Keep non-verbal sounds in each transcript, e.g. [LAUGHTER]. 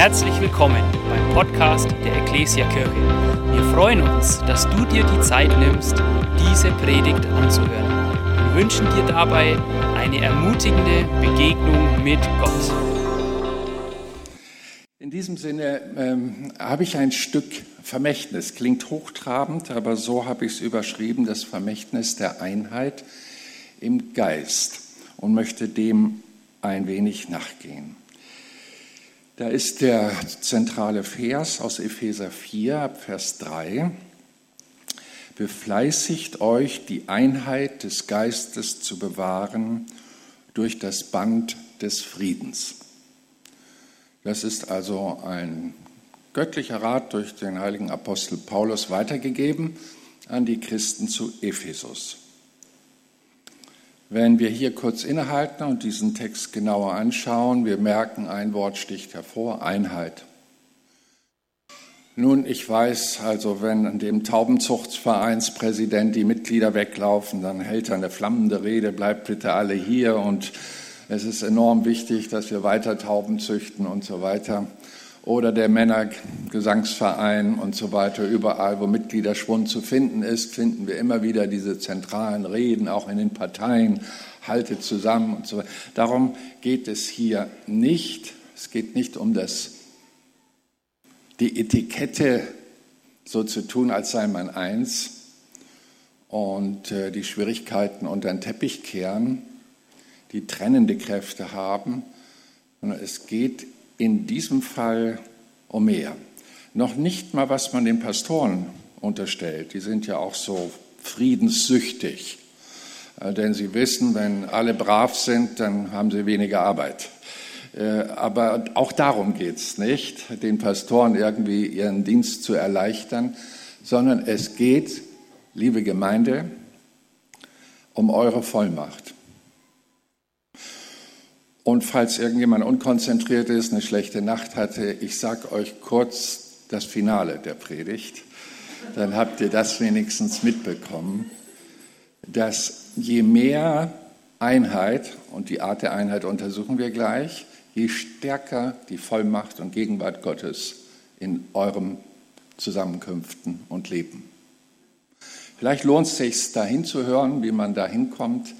Herzlich willkommen beim Podcast der Ecclesia Kirche. Wir freuen uns, dass du dir die Zeit nimmst, diese Predigt anzuhören. Wir wünschen dir dabei eine ermutigende Begegnung mit Gott. In diesem Sinne ähm, habe ich ein Stück Vermächtnis. Klingt hochtrabend, aber so habe ich es überschrieben, das Vermächtnis der Einheit im Geist und möchte dem ein wenig nachgehen. Da ist der zentrale Vers aus Epheser 4, Vers 3. Befleißigt euch, die Einheit des Geistes zu bewahren durch das Band des Friedens. Das ist also ein göttlicher Rat durch den heiligen Apostel Paulus weitergegeben an die Christen zu Ephesus. Wenn wir hier kurz innehalten und diesen Text genauer anschauen, wir merken, ein Wort sticht hervor, Einheit. Nun, ich weiß, also wenn an dem Taubenzuchtvereinspräsident die Mitglieder weglaufen, dann hält er eine flammende Rede, bleibt bitte alle hier und es ist enorm wichtig, dass wir weiter Tauben züchten und so weiter oder der Männergesangsverein und so weiter. Überall, wo Mitgliederschwund zu finden ist, finden wir immer wieder diese zentralen Reden, auch in den Parteien, haltet zusammen und so weiter. Darum geht es hier nicht. Es geht nicht um das, die Etikette so zu tun, als sei man eins und äh, die Schwierigkeiten unter den Teppich kehren, die trennende Kräfte haben, es geht in diesem Fall um mehr. Noch nicht mal, was man den Pastoren unterstellt. Die sind ja auch so friedenssüchtig. Äh, denn sie wissen, wenn alle brav sind, dann haben sie weniger Arbeit. Äh, aber auch darum geht es nicht, den Pastoren irgendwie ihren Dienst zu erleichtern, sondern es geht, liebe Gemeinde, um eure Vollmacht. Und falls irgendjemand unkonzentriert ist, eine schlechte Nacht hatte, ich sage euch kurz das Finale der Predigt. Dann habt ihr das wenigstens mitbekommen, dass je mehr Einheit, und die Art der Einheit untersuchen wir gleich, je stärker die Vollmacht und Gegenwart Gottes in eurem Zusammenkünften und Leben. Vielleicht lohnt es sich, dahin zu hören, wie man da hinkommt.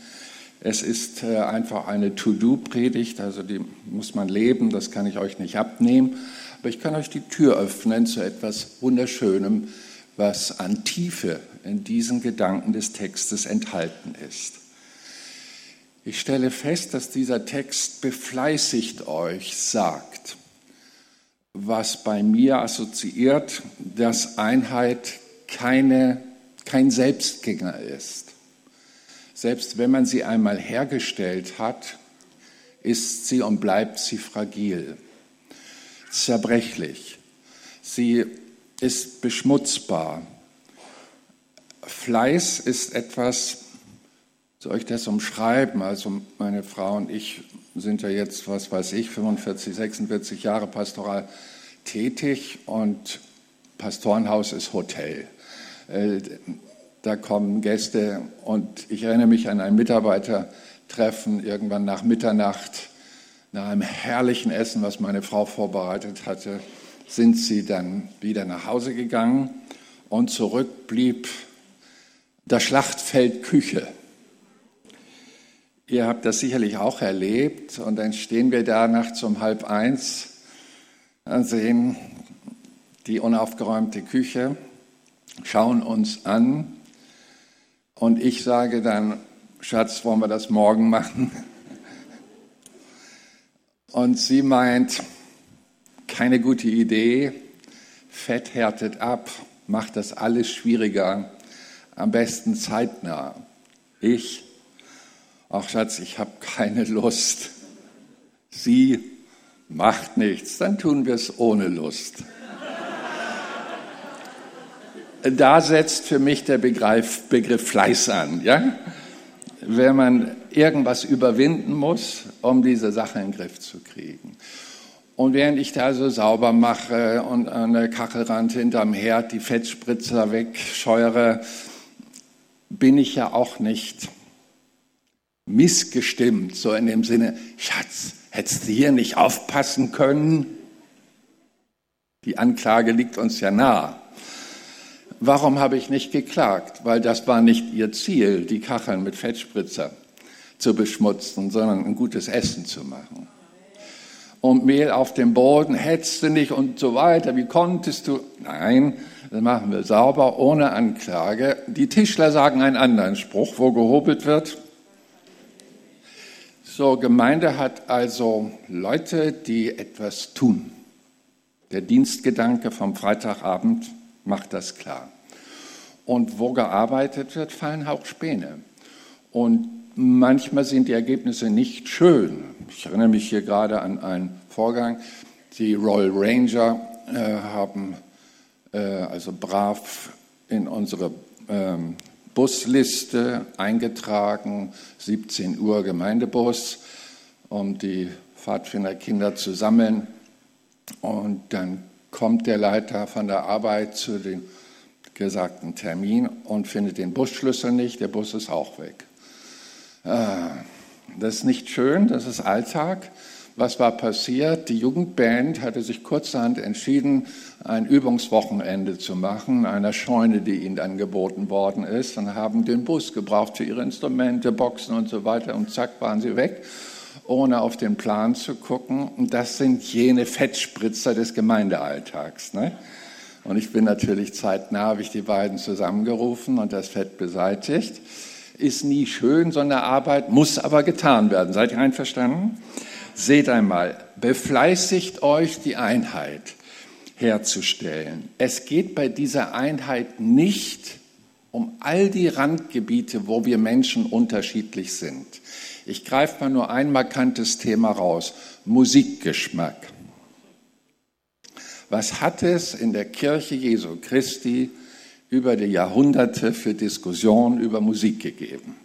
Es ist äh, einfach eine To-Do-Predigt, also die muss man leben, das kann ich euch nicht abnehmen. Aber ich kann euch die Tür öffnen zu etwas Wunderschönem, was an Tiefe in diesen Gedanken des Textes enthalten ist. Ich stelle fest, dass dieser Text befleißigt euch sagt, was bei mir assoziiert, dass Einheit keine, kein Selbstgänger ist. Selbst wenn man sie einmal hergestellt hat, ist sie und bleibt sie fragil, zerbrechlich. Sie ist beschmutzbar. Fleiß ist etwas, soll ich das umschreiben? Also meine Frau und ich sind ja jetzt, was weiß ich, 45, 46 Jahre pastoral tätig und Pastorenhaus ist Hotel. Da kommen Gäste und ich erinnere mich an ein Mitarbeitertreffen irgendwann nach Mitternacht, nach einem herrlichen Essen, was meine Frau vorbereitet hatte, sind sie dann wieder nach Hause gegangen und zurück blieb das Schlachtfeld Küche. Ihr habt das sicherlich auch erlebt und dann stehen wir da nachts um halb eins und sehen die unaufgeräumte Küche, schauen uns an und ich sage dann, Schatz, wollen wir das morgen machen? Und sie meint, keine gute Idee, Fett härtet ab, macht das alles schwieriger, am besten zeitnah. Ich, ach Schatz, ich habe keine Lust. Sie macht nichts, dann tun wir es ohne Lust da setzt für mich der Begriff, Begriff Fleiß an. Ja? Wenn man irgendwas überwinden muss, um diese Sache in den Griff zu kriegen. Und während ich da so sauber mache und an der Kachelrand hinterm Herd die Fettspritzer wegscheuere, bin ich ja auch nicht missgestimmt, so in dem Sinne, Schatz, hättest du hier nicht aufpassen können? Die Anklage liegt uns ja nahe. Warum habe ich nicht geklagt? Weil das war nicht ihr Ziel, die Kacheln mit Fettspritzer zu beschmutzen, sondern ein gutes Essen zu machen. Und Mehl auf dem Boden, du nicht und so weiter, wie konntest du? Nein, das machen wir sauber, ohne Anklage. Die Tischler sagen einen anderen Spruch, wo gehobelt wird. So, Gemeinde hat also Leute, die etwas tun. Der Dienstgedanke vom Freitagabend macht das klar. Und wo gearbeitet wird, fallen auch Späne. Und manchmal sind die Ergebnisse nicht schön. Ich erinnere mich hier gerade an einen Vorgang. Die Royal Ranger äh, haben äh, also brav in unsere ähm, Busliste eingetragen, 17 Uhr Gemeindebus, um die Pfadfinderkinder zu sammeln. Und dann kommt der Leiter von der Arbeit zu dem gesagten Termin und findet den Busschlüssel nicht, der Bus ist auch weg. Ah, das ist nicht schön, das ist Alltag. Was war passiert? Die Jugendband hatte sich kurzerhand entschieden, ein Übungswochenende zu machen, einer Scheune, die ihnen angeboten worden ist, und haben den Bus gebraucht für ihre Instrumente, Boxen und so weiter. Und zack, waren sie weg, ohne auf den Plan zu gucken. Und das sind jene Fettspritzer des Gemeindealltags. Ne? Und ich bin natürlich zeitnah, habe ich die beiden zusammengerufen und das Fett beseitigt. Ist nie schön, so eine Arbeit, muss aber getan werden. Seid ihr einverstanden? Seht einmal, befleißigt euch die Einheit herzustellen. Es geht bei dieser Einheit nicht um all die Randgebiete, wo wir Menschen unterschiedlich sind. Ich greife mal nur ein markantes Thema raus, Musikgeschmack. Was hat es in der Kirche Jesu Christi über die Jahrhunderte für Diskussionen über Musik gegeben?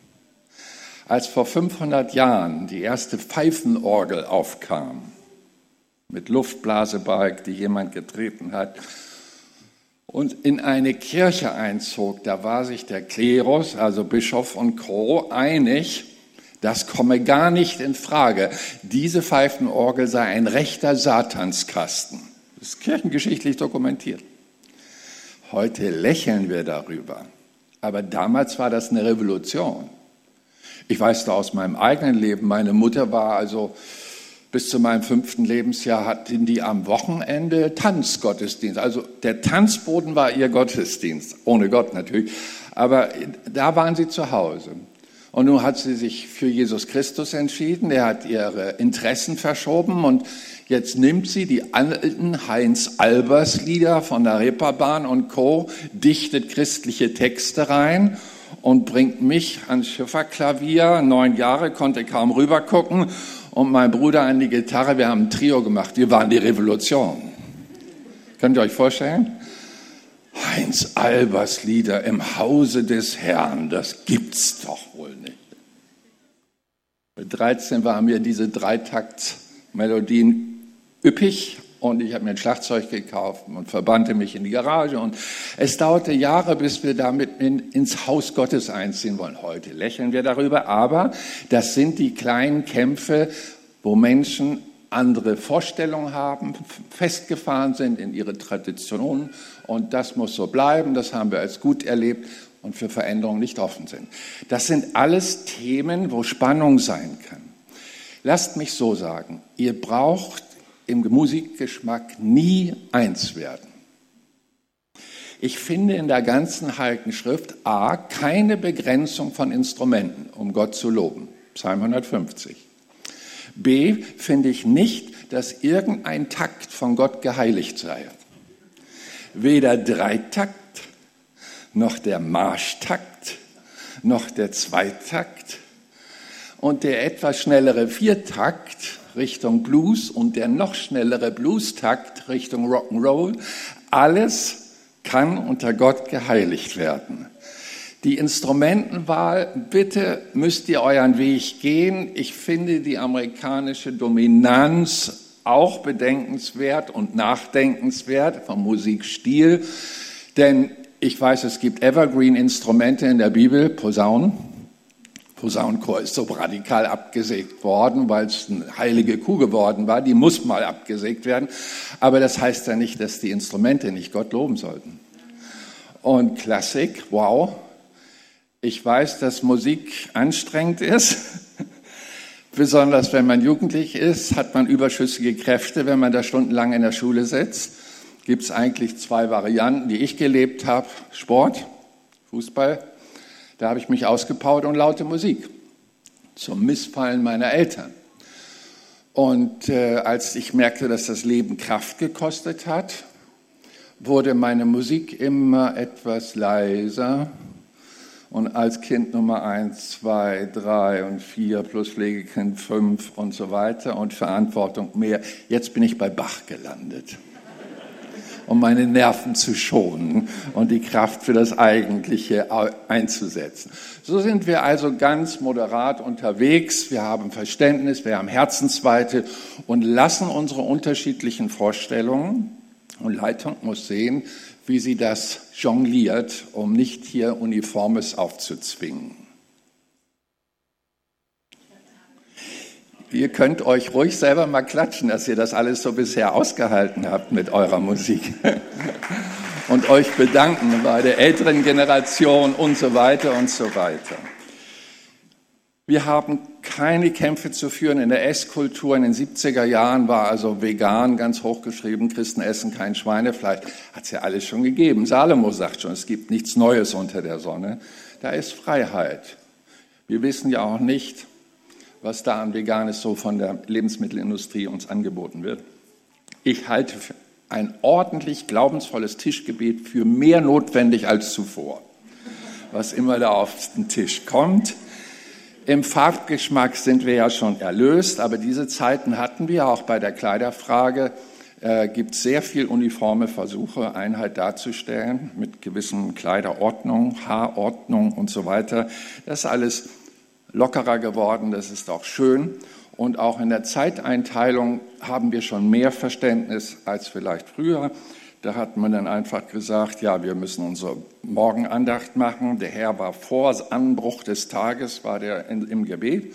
Als vor 500 Jahren die erste Pfeifenorgel aufkam, mit Luftblasebalg, die jemand getreten hat, und in eine Kirche einzog, da war sich der Klerus, also Bischof und Co., einig, das komme gar nicht in Frage. Diese Pfeifenorgel sei ein rechter Satanskasten. Das ist kirchengeschichtlich dokumentiert. Heute lächeln wir darüber. Aber damals war das eine Revolution. Ich weiß da aus meinem eigenen Leben, meine Mutter war also bis zu meinem fünften Lebensjahr hatten die am Wochenende Tanzgottesdienst. Also der Tanzboden war ihr Gottesdienst, ohne Gott natürlich. Aber da waren sie zu Hause. Und nun hat sie sich für Jesus Christus entschieden. Er hat ihre Interessen verschoben und jetzt nimmt sie die alten Heinz-Albers-Lieder von der Reeperbahn und Co., dichtet christliche Texte rein und bringt mich ans Schifferklavier. Neun Jahre konnte kaum rübergucken und mein Bruder an die Gitarre. Wir haben ein Trio gemacht. Wir waren die Revolution. Könnt ihr euch vorstellen? Heinz Albers Lieder im Hause des Herrn, das gibt's doch wohl nicht. Mit 13 waren mir diese Dreitakt-Melodien üppig und ich habe mir ein Schlagzeug gekauft und verbannte mich in die Garage und es dauerte Jahre, bis wir damit in, ins Haus Gottes einziehen wollen. Heute lächeln wir darüber, aber das sind die kleinen Kämpfe, wo Menschen andere Vorstellungen haben, festgefahren sind in ihre Traditionen und das muss so bleiben, das haben wir als gut erlebt und für Veränderungen nicht offen sind. Das sind alles Themen, wo Spannung sein kann. Lasst mich so sagen, ihr braucht im Musikgeschmack nie eins werden. Ich finde in der ganzen Heiligen Schrift A keine Begrenzung von Instrumenten, um Gott zu loben. Psalm 150. B finde ich nicht, dass irgendein Takt von Gott geheiligt sei. Weder Dreitakt, noch der Marschtakt, noch der Zweitakt und der etwas schnellere Viertakt Richtung Blues und der noch schnellere Blues-Takt Richtung Rock'n'Roll, alles kann unter Gott geheiligt werden. Die Instrumentenwahl, bitte müsst ihr euren Weg gehen. Ich finde die amerikanische Dominanz auch bedenkenswert und nachdenkenswert vom Musikstil, denn ich weiß, es gibt Evergreen-Instrumente in der Bibel, Posaunen, Posaunenchor ist so radikal abgesägt worden, weil es eine heilige Kuh geworden war. Die muss mal abgesägt werden. Aber das heißt ja nicht, dass die Instrumente nicht Gott loben sollten. Und Klassik, wow. Ich weiß, dass Musik anstrengend ist. [LAUGHS] Besonders wenn man jugendlich ist, hat man überschüssige Kräfte, wenn man da stundenlang in der Schule sitzt. Gibt es eigentlich zwei Varianten, die ich gelebt habe. Sport, Fußball da habe ich mich ausgepowert und laute Musik zum Missfallen meiner Eltern. Und äh, als ich merkte, dass das Leben Kraft gekostet hat, wurde meine Musik immer etwas leiser. Und als Kind Nummer eins, zwei, drei und vier plus Pflegekind fünf und so weiter und Verantwortung mehr, jetzt bin ich bei Bach gelandet um meine Nerven zu schonen und die Kraft für das Eigentliche einzusetzen. So sind wir also ganz moderat unterwegs. Wir haben Verständnis, wir haben Herzensweite und lassen unsere unterschiedlichen Vorstellungen und Leitung muss sehen, wie sie das jongliert, um nicht hier Uniformes aufzuzwingen. Ihr könnt euch ruhig selber mal klatschen, dass ihr das alles so bisher ausgehalten habt mit eurer Musik. [LAUGHS] und euch bedanken bei der älteren Generation und so weiter und so weiter. Wir haben keine Kämpfe zu führen in der Esskultur. In den 70er Jahren war also vegan ganz hochgeschrieben, Christen essen kein Schweinefleisch. Hat es ja alles schon gegeben. Salomo sagt schon, es gibt nichts Neues unter der Sonne. Da ist Freiheit. Wir wissen ja auch nicht, was da an Veganes so von der Lebensmittelindustrie uns angeboten wird. Ich halte ein ordentlich glaubensvolles Tischgebet für mehr notwendig als zuvor, was immer da auf den Tisch kommt. Im Farbgeschmack sind wir ja schon erlöst, aber diese Zeiten hatten wir auch bei der Kleiderfrage. Äh, gibt sehr viel uniforme Versuche, Einheit darzustellen mit gewissen Kleiderordnung, Haarordnung und so weiter. Das ist alles lockerer geworden, das ist auch schön. Und auch in der Zeiteinteilung haben wir schon mehr Verständnis als vielleicht früher. Da hat man dann einfach gesagt, ja, wir müssen unsere Morgenandacht machen. Der Herr war vor Anbruch des Tages, war der in, im Gebet.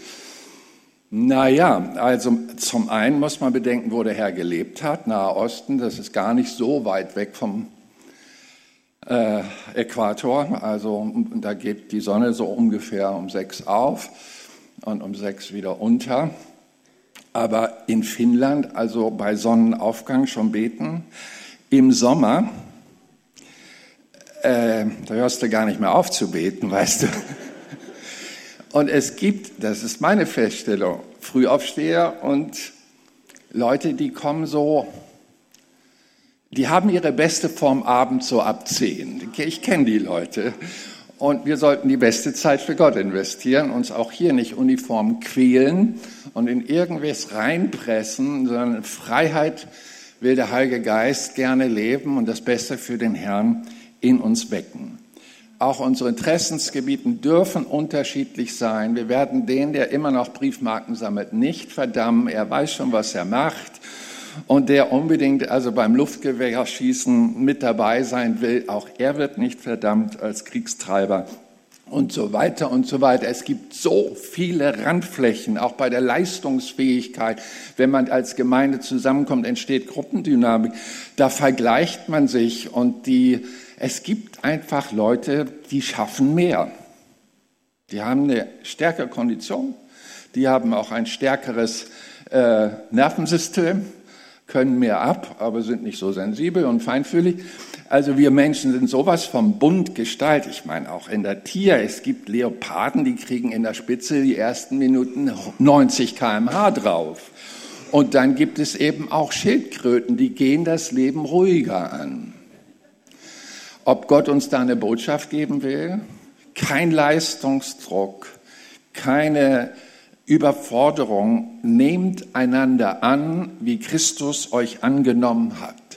Naja, also zum einen muss man bedenken, wo der Herr gelebt hat, Nahe Osten, das ist gar nicht so weit weg vom äh, Äquator. Also da geht die Sonne so ungefähr um sechs auf und um sechs wieder unter. Aber in Finnland, also bei Sonnenaufgang schon beten, im Sommer, äh, da hörst du gar nicht mehr auf zu beten, [LAUGHS] weißt du. Und es gibt, das ist meine Feststellung, Frühaufsteher und Leute, die kommen so die haben ihre beste Form abends so ab zehn. Ich kenne die Leute. Und wir sollten die beste Zeit für Gott investieren, uns auch hier nicht uniform quälen und in irgendwas reinpressen, sondern Freiheit will der Heilige Geist gerne leben und das Beste für den Herrn in uns wecken. Auch unsere Interessensgebieten dürfen unterschiedlich sein. Wir werden den, der immer noch Briefmarken sammelt, nicht verdammen. Er weiß schon, was er macht und der unbedingt also beim Luftgewehrschießen mit dabei sein will, auch er wird nicht verdammt als Kriegstreiber und so weiter und so weiter. Es gibt so viele Randflächen, auch bei der Leistungsfähigkeit. Wenn man als Gemeinde zusammenkommt, entsteht Gruppendynamik. Da vergleicht man sich und die, es gibt einfach Leute, die schaffen mehr. Die haben eine stärkere Kondition, die haben auch ein stärkeres äh, Nervensystem können mehr ab, aber sind nicht so sensibel und feinfühlig. Also wir Menschen sind sowas vom bunt gestaltet. Ich meine auch in der Tier. Es gibt Leoparden, die kriegen in der Spitze die ersten Minuten 90 kmh drauf. Und dann gibt es eben auch Schildkröten, die gehen das Leben ruhiger an. Ob Gott uns da eine Botschaft geben will? Kein Leistungsdruck, keine Überforderung, nehmt einander an, wie Christus euch angenommen hat.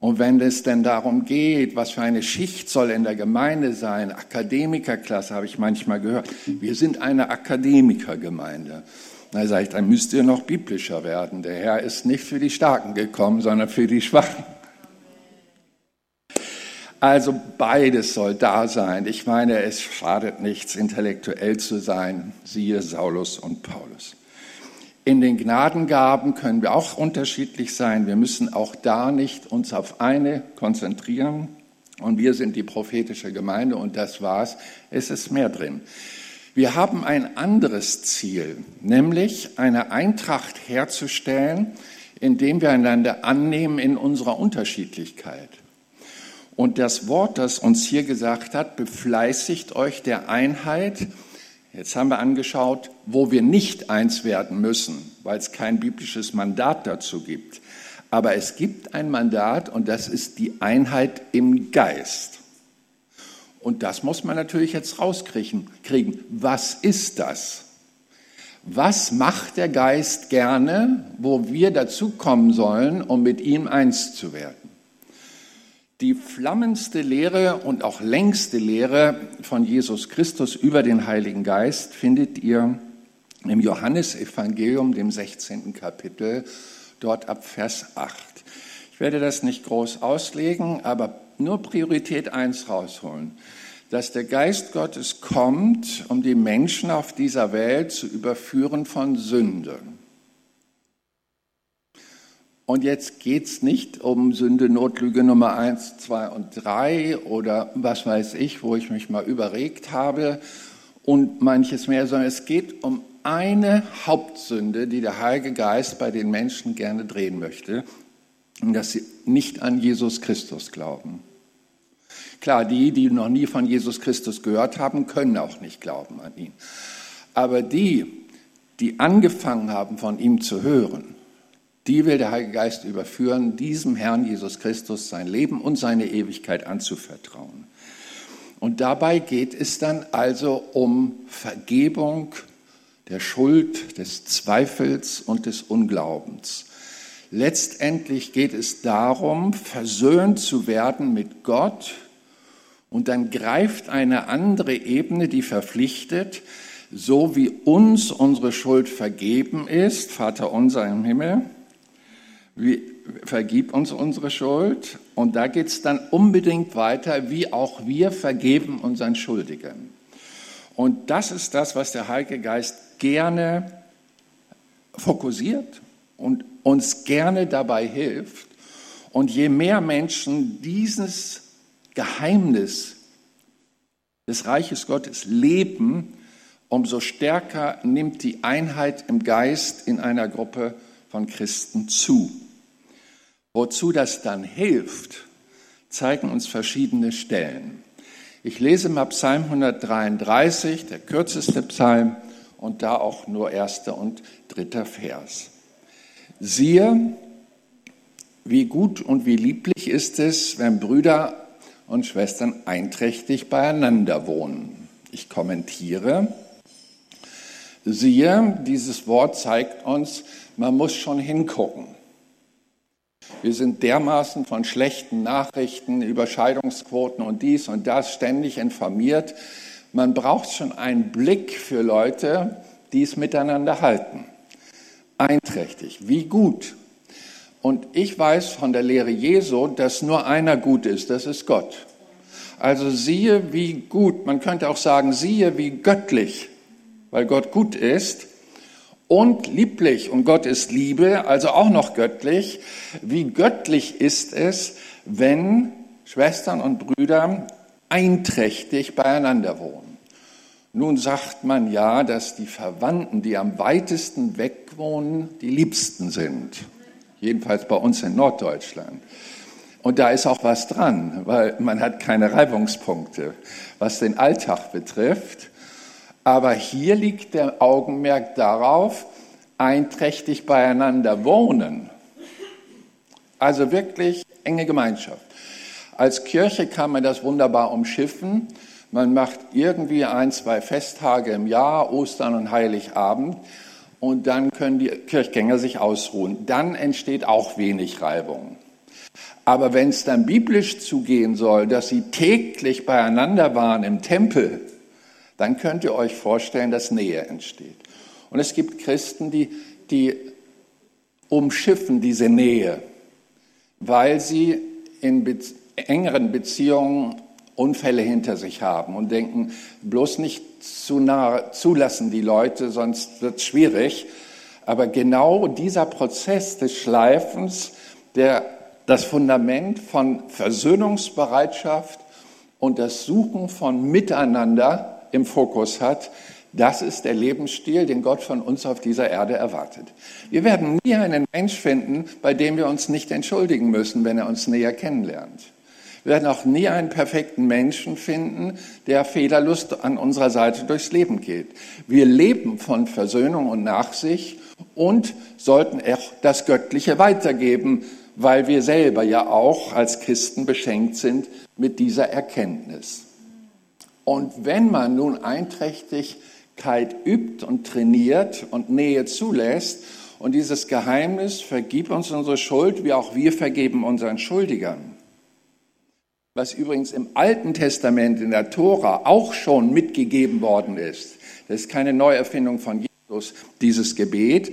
Und wenn es denn darum geht, was für eine Schicht soll in der Gemeinde sein, Akademikerklasse habe ich manchmal gehört. Wir sind eine Akademikergemeinde. Da sage ich, dann müsst ihr noch biblischer werden. Der Herr ist nicht für die Starken gekommen, sondern für die Schwachen. Also beides soll da sein. Ich meine, es schadet nichts, intellektuell zu sein, siehe Saulus und Paulus. In den Gnadengaben können wir auch unterschiedlich sein. Wir müssen auch da nicht uns auf eine konzentrieren. Und wir sind die prophetische Gemeinde und das war's. Es ist mehr drin. Wir haben ein anderes Ziel, nämlich eine Eintracht herzustellen, indem wir einander annehmen in unserer Unterschiedlichkeit. Und das Wort, das uns hier gesagt hat, befleißigt euch der Einheit. Jetzt haben wir angeschaut, wo wir nicht eins werden müssen, weil es kein biblisches Mandat dazu gibt. Aber es gibt ein Mandat und das ist die Einheit im Geist. Und das muss man natürlich jetzt rauskriegen. Kriegen. Was ist das? Was macht der Geist gerne, wo wir dazu kommen sollen, um mit ihm eins zu werden? Die flammendste Lehre und auch längste Lehre von Jesus Christus über den Heiligen Geist findet ihr im Johannesevangelium, dem 16. Kapitel, dort ab Vers 8. Ich werde das nicht groß auslegen, aber nur Priorität 1 rausholen. Dass der Geist Gottes kommt, um die Menschen auf dieser Welt zu überführen von Sünde. Und jetzt geht es nicht um Sünde, Notlüge Nummer eins, zwei und drei oder was weiß ich, wo ich mich mal überregt habe und manches mehr, sondern es geht um eine Hauptsünde, die der Heilige Geist bei den Menschen gerne drehen möchte, dass sie nicht an Jesus Christus glauben. Klar, die, die noch nie von Jesus Christus gehört haben, können auch nicht glauben an ihn. Aber die, die angefangen haben, von ihm zu hören, die will der Heilige Geist überführen, diesem Herrn Jesus Christus sein Leben und seine Ewigkeit anzuvertrauen. Und dabei geht es dann also um Vergebung der Schuld, des Zweifels und des Unglaubens. Letztendlich geht es darum, versöhnt zu werden mit Gott und dann greift eine andere Ebene, die verpflichtet, so wie uns unsere Schuld vergeben ist, Vater unser im Himmel, wie, vergib uns unsere Schuld. Und da geht es dann unbedingt weiter, wie auch wir vergeben unseren Schuldigen. Und das ist das, was der Heilige Geist gerne fokussiert und uns gerne dabei hilft. Und je mehr Menschen dieses Geheimnis des Reiches Gottes leben, umso stärker nimmt die Einheit im Geist in einer Gruppe von Christen zu. Wozu das dann hilft, zeigen uns verschiedene Stellen. Ich lese mal Psalm 133, der kürzeste Psalm, und da auch nur erster und dritter Vers. Siehe, wie gut und wie lieblich ist es, wenn Brüder und Schwestern einträchtig beieinander wohnen. Ich kommentiere. Siehe, dieses Wort zeigt uns, man muss schon hingucken. Wir sind dermaßen von schlechten Nachrichten, Überscheidungsquoten und dies und das ständig informiert. Man braucht schon einen Blick für Leute, die es miteinander halten. Einträchtig, wie gut. Und ich weiß von der Lehre Jesu, dass nur einer gut ist, das ist Gott. Also siehe, wie gut, man könnte auch sagen, siehe, wie göttlich, weil Gott gut ist, und lieblich und Gott ist Liebe, also auch noch göttlich. Wie göttlich ist es, wenn Schwestern und Brüder einträchtig beieinander wohnen. Nun sagt man ja, dass die Verwandten, die am weitesten weg wohnen, die liebsten sind. Jedenfalls bei uns in Norddeutschland. Und da ist auch was dran, weil man hat keine Reibungspunkte, was den Alltag betrifft. Aber hier liegt der Augenmerk darauf, einträchtig beieinander wohnen. Also wirklich enge Gemeinschaft. Als Kirche kann man das wunderbar umschiffen. Man macht irgendwie ein, zwei Festtage im Jahr, Ostern und Heiligabend, und dann können die Kirchgänger sich ausruhen. Dann entsteht auch wenig Reibung. Aber wenn es dann biblisch zugehen soll, dass sie täglich beieinander waren im Tempel, dann könnt ihr euch vorstellen, dass Nähe entsteht. Und es gibt Christen, die, die umschiffen diese Nähe, weil sie in, engeren Beziehungen Unfälle hinter sich haben und denken, bloß nicht zu nah zulassen die Leute, sonst wird es schwierig. Aber genau dieser Prozess des Schleifens, der das Fundament von Versöhnungsbereitschaft und das Suchen von Miteinander im Fokus hat, das ist der Lebensstil, den Gott von uns auf dieser Erde erwartet. Wir werden nie einen Mensch finden, bei dem wir uns nicht entschuldigen müssen, wenn er uns näher kennenlernt. Wir werden auch nie einen perfekten Menschen finden, der fehlerlust an unserer Seite durchs Leben geht. Wir leben von Versöhnung und Nachsicht und sollten auch das Göttliche weitergeben, weil wir selber ja auch als Christen beschenkt sind mit dieser Erkenntnis. Und wenn man nun Einträchtigkeit übt und trainiert und Nähe zulässt und dieses Geheimnis, vergib uns unsere Schuld, wie auch wir vergeben unseren Schuldigern, was übrigens im Alten Testament in der Tora auch schon mitgegeben worden ist. Das ist keine Neuerfindung von Jesus, dieses Gebet.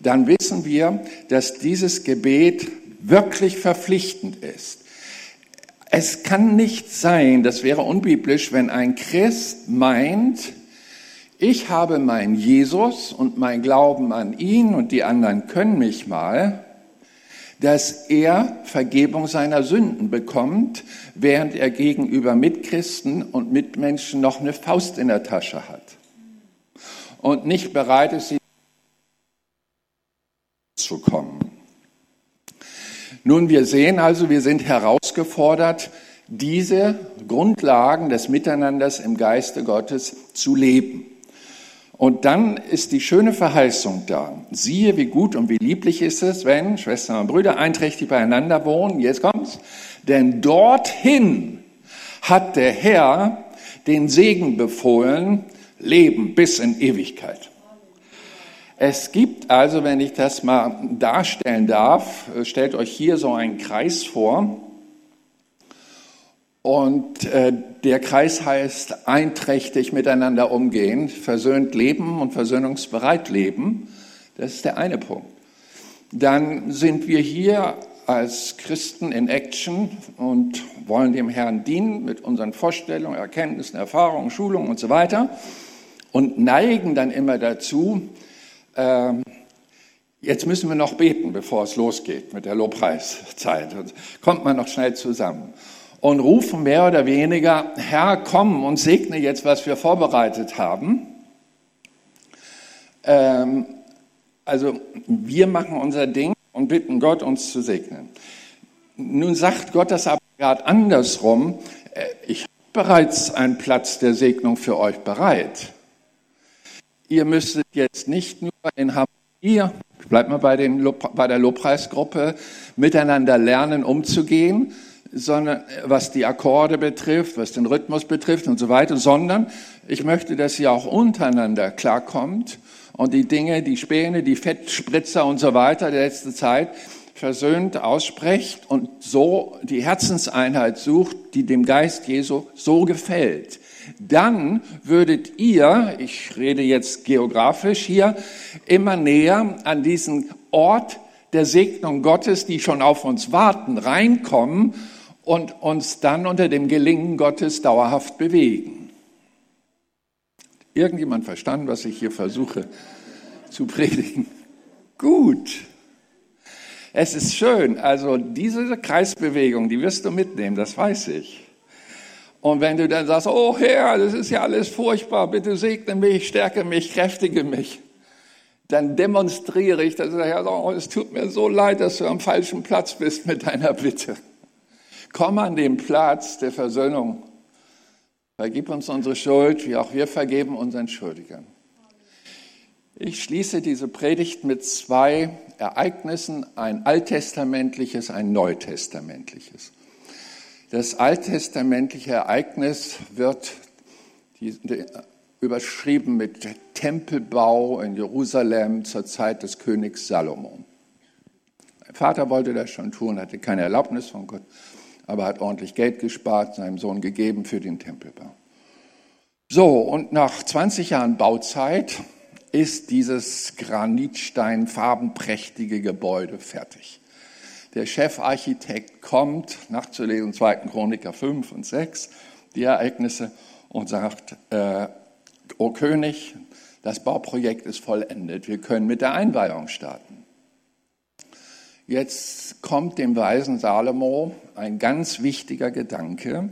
Dann wissen wir, dass dieses Gebet wirklich verpflichtend ist. Es kann nicht sein, das wäre unbiblisch, wenn ein Christ meint, ich habe meinen Jesus und mein Glauben an ihn und die anderen können mich mal, dass er Vergebung seiner Sünden bekommt, während er gegenüber Mitchristen und Mitmenschen noch eine Faust in der Tasche hat. Und nicht bereit ist, sie zu kommen. Nun, wir sehen also, wir sind herausgefordert, diese Grundlagen des Miteinanders im Geiste Gottes zu leben. Und dann ist die schöne Verheißung da. Siehe, wie gut und wie lieblich ist es, wenn Schwestern und Brüder einträchtig beieinander wohnen. Jetzt kommt's. Denn dorthin hat der Herr den Segen befohlen, Leben bis in Ewigkeit. Es gibt also, wenn ich das mal darstellen darf, stellt euch hier so einen Kreis vor. Und äh, der Kreis heißt einträchtig miteinander umgehen, versöhnt leben und versöhnungsbereit leben. Das ist der eine Punkt. Dann sind wir hier als Christen in Action und wollen dem Herrn dienen mit unseren Vorstellungen, Erkenntnissen, Erfahrungen, Schulungen und so weiter und neigen dann immer dazu, äh, jetzt müssen wir noch beten, bevor es losgeht mit der Lobpreiszeit. Und kommt man noch schnell zusammen und rufen mehr oder weniger, Herr, komm und segne jetzt, was wir vorbereitet haben. Ähm, also wir machen unser Ding und bitten Gott, uns zu segnen. Nun sagt Gott das aber gerade andersrum. Äh, ich habe bereits einen Platz der Segnung für euch bereit. Ihr müsstet jetzt nicht nur in Harmonie, bleibt mal bei, den, bei der Lobpreisgruppe, miteinander lernen, umzugehen, sondern was die Akkorde betrifft, was den Rhythmus betrifft und so weiter, sondern ich möchte, dass ihr auch untereinander klarkommt und die Dinge, die Späne, die Fettspritzer und so weiter der letzten Zeit versöhnt aussprecht und so die Herzenseinheit sucht, die dem Geist Jesu so gefällt. Dann würdet ihr, ich rede jetzt geografisch hier, immer näher an diesen Ort der Segnung Gottes, die schon auf uns warten, reinkommen und uns dann unter dem Gelingen Gottes dauerhaft bewegen. Irgendjemand verstanden, was ich hier versuche zu predigen? Gut. Es ist schön. Also diese Kreisbewegung, die wirst du mitnehmen, das weiß ich. Und wenn du dann sagst, oh Herr, das ist ja alles furchtbar, bitte segne mich, stärke mich, kräftige mich, dann demonstriere ich, dass der Herr oh, es tut mir so leid, dass du am falschen Platz bist mit deiner Bitte. Komm an den Platz der Versöhnung. Vergib uns unsere Schuld, wie auch wir vergeben unseren Schuldigern. Ich schließe diese Predigt mit zwei Ereignissen, ein alttestamentliches, ein neutestamentliches. Das alttestamentliche Ereignis wird überschrieben mit Tempelbau in Jerusalem zur Zeit des Königs Salomon. Mein Vater wollte das schon tun, hatte keine Erlaubnis von Gott aber hat ordentlich Geld gespart, seinem Sohn gegeben für den Tempelbau. So, und nach 20 Jahren Bauzeit ist dieses Granitstein farbenprächtige Gebäude fertig. Der Chefarchitekt kommt, nachzulesen 2. Chroniker 5 und 6, die Ereignisse, und sagt, äh, O König, das Bauprojekt ist vollendet, wir können mit der Einweihung starten. Jetzt kommt dem weisen Salomo ein ganz wichtiger Gedanke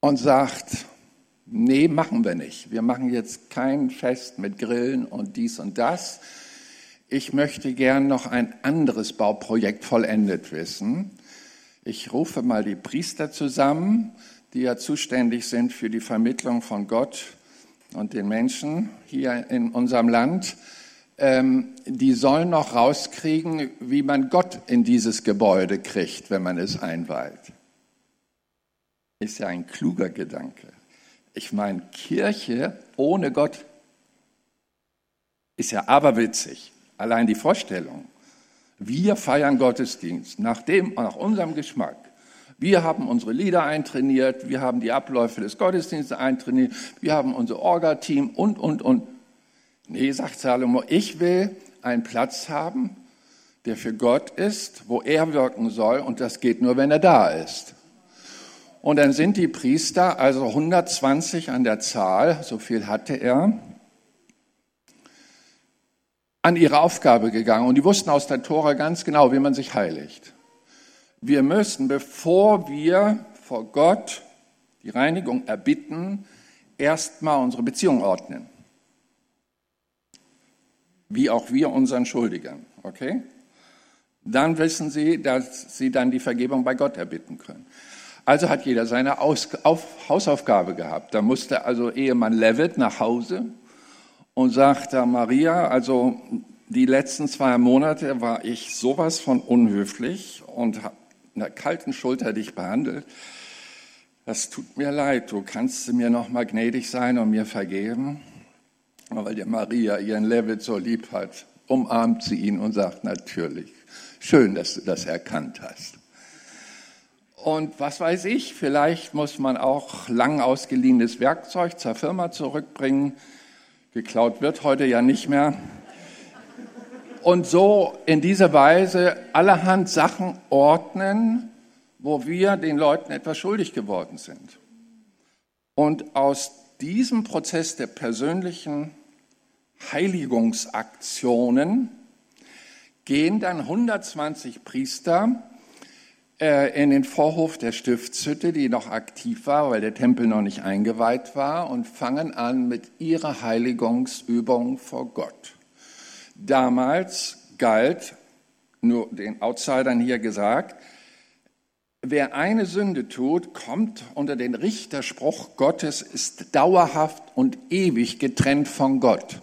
und sagt, nee, machen wir nicht. Wir machen jetzt kein Fest mit Grillen und dies und das. Ich möchte gern noch ein anderes Bauprojekt vollendet wissen. Ich rufe mal die Priester zusammen, die ja zuständig sind für die Vermittlung von Gott und den Menschen hier in unserem Land ähm, die sollen noch rauskriegen, wie man Gott in dieses Gebäude kriegt, wenn man es einweiht. Ist ja ein kluger Gedanke. Ich meine, Kirche ohne Gott ist ja aberwitzig. Allein die Vorstellung. Wir feiern Gottesdienst nach, dem, nach unserem Geschmack. Wir haben unsere Lieder eintrainiert, wir haben die Abläufe des Gottesdienstes eintrainiert, wir haben unser Orga-Team und, und, und. Nee, sagt Salomo, ich will einen Platz haben, der für Gott ist, wo er wirken soll und das geht nur, wenn er da ist. Und dann sind die Priester, also 120 an der Zahl, so viel hatte er, an ihre Aufgabe gegangen und die wussten aus der Tora ganz genau, wie man sich heiligt. Wir müssen, bevor wir vor Gott die Reinigung erbitten, erstmal unsere Beziehung ordnen wie auch wir unseren Schuldigern. Okay? Dann wissen Sie, dass Sie dann die Vergebung bei Gott erbitten können. Also hat jeder seine Aus auf Hausaufgabe gehabt. Da musste also Ehemann Levitt nach Hause und sagte, Maria, also die letzten zwei Monate war ich sowas von unhöflich und habe einer kalten Schulter dich behandelt. Das tut mir leid. Du kannst mir noch mal gnädig sein und mir vergeben weil die Maria ihren Levitt so lieb hat, umarmt sie ihn und sagt, natürlich, schön, dass du das erkannt hast. Und was weiß ich, vielleicht muss man auch lang ausgeliehenes Werkzeug zur Firma zurückbringen. Geklaut wird heute ja nicht mehr. Und so in dieser Weise allerhand Sachen ordnen, wo wir den Leuten etwas schuldig geworden sind. Und aus diesem Prozess der persönlichen Heiligungsaktionen gehen dann 120 Priester in den Vorhof der Stiftshütte, die noch aktiv war, weil der Tempel noch nicht eingeweiht war, und fangen an mit ihrer Heiligungsübung vor Gott. Damals galt, nur den Outsidern hier gesagt, Wer eine Sünde tut, kommt unter den Richterspruch Gottes, ist dauerhaft und ewig getrennt von Gott.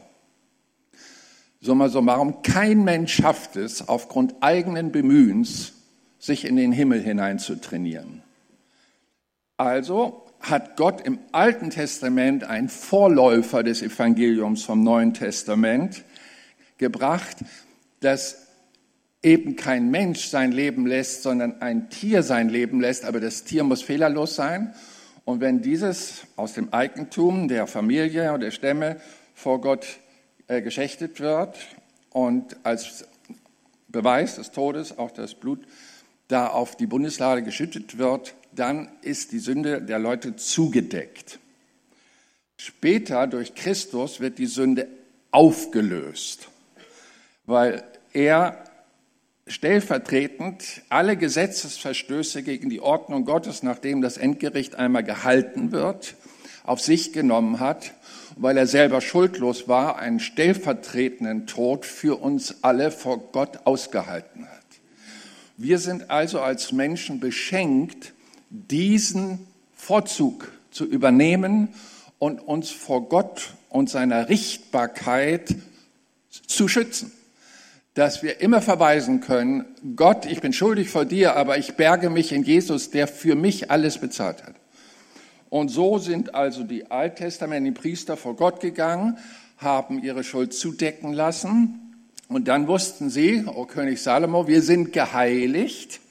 Summa summarum, kein Mensch schafft es, aufgrund eigenen Bemühens, sich in den Himmel hinein zu trainieren. Also hat Gott im Alten Testament einen Vorläufer des Evangeliums vom Neuen Testament gebracht, dass eben kein Mensch sein Leben lässt, sondern ein Tier sein Leben lässt, aber das Tier muss fehlerlos sein. Und wenn dieses aus dem Eigentum der Familie oder der Stämme vor Gott äh, geschächtet wird und als Beweis des Todes auch das Blut da auf die Bundeslade geschüttet wird, dann ist die Sünde der Leute zugedeckt. Später durch Christus wird die Sünde aufgelöst, weil er stellvertretend alle Gesetzesverstöße gegen die Ordnung Gottes, nachdem das Endgericht einmal gehalten wird, auf sich genommen hat weil er selber schuldlos war, einen stellvertretenden Tod für uns alle vor Gott ausgehalten hat. Wir sind also als Menschen beschenkt, diesen Vorzug zu übernehmen und uns vor Gott und seiner Richtbarkeit zu schützen. Dass wir immer verweisen können, Gott, ich bin schuldig vor dir, aber ich berge mich in Jesus, der für mich alles bezahlt hat. Und so sind also die alttestamentlichen Priester vor Gott gegangen, haben ihre Schuld zudecken lassen. Und dann wussten sie, o oh König Salomo, wir sind geheiligt.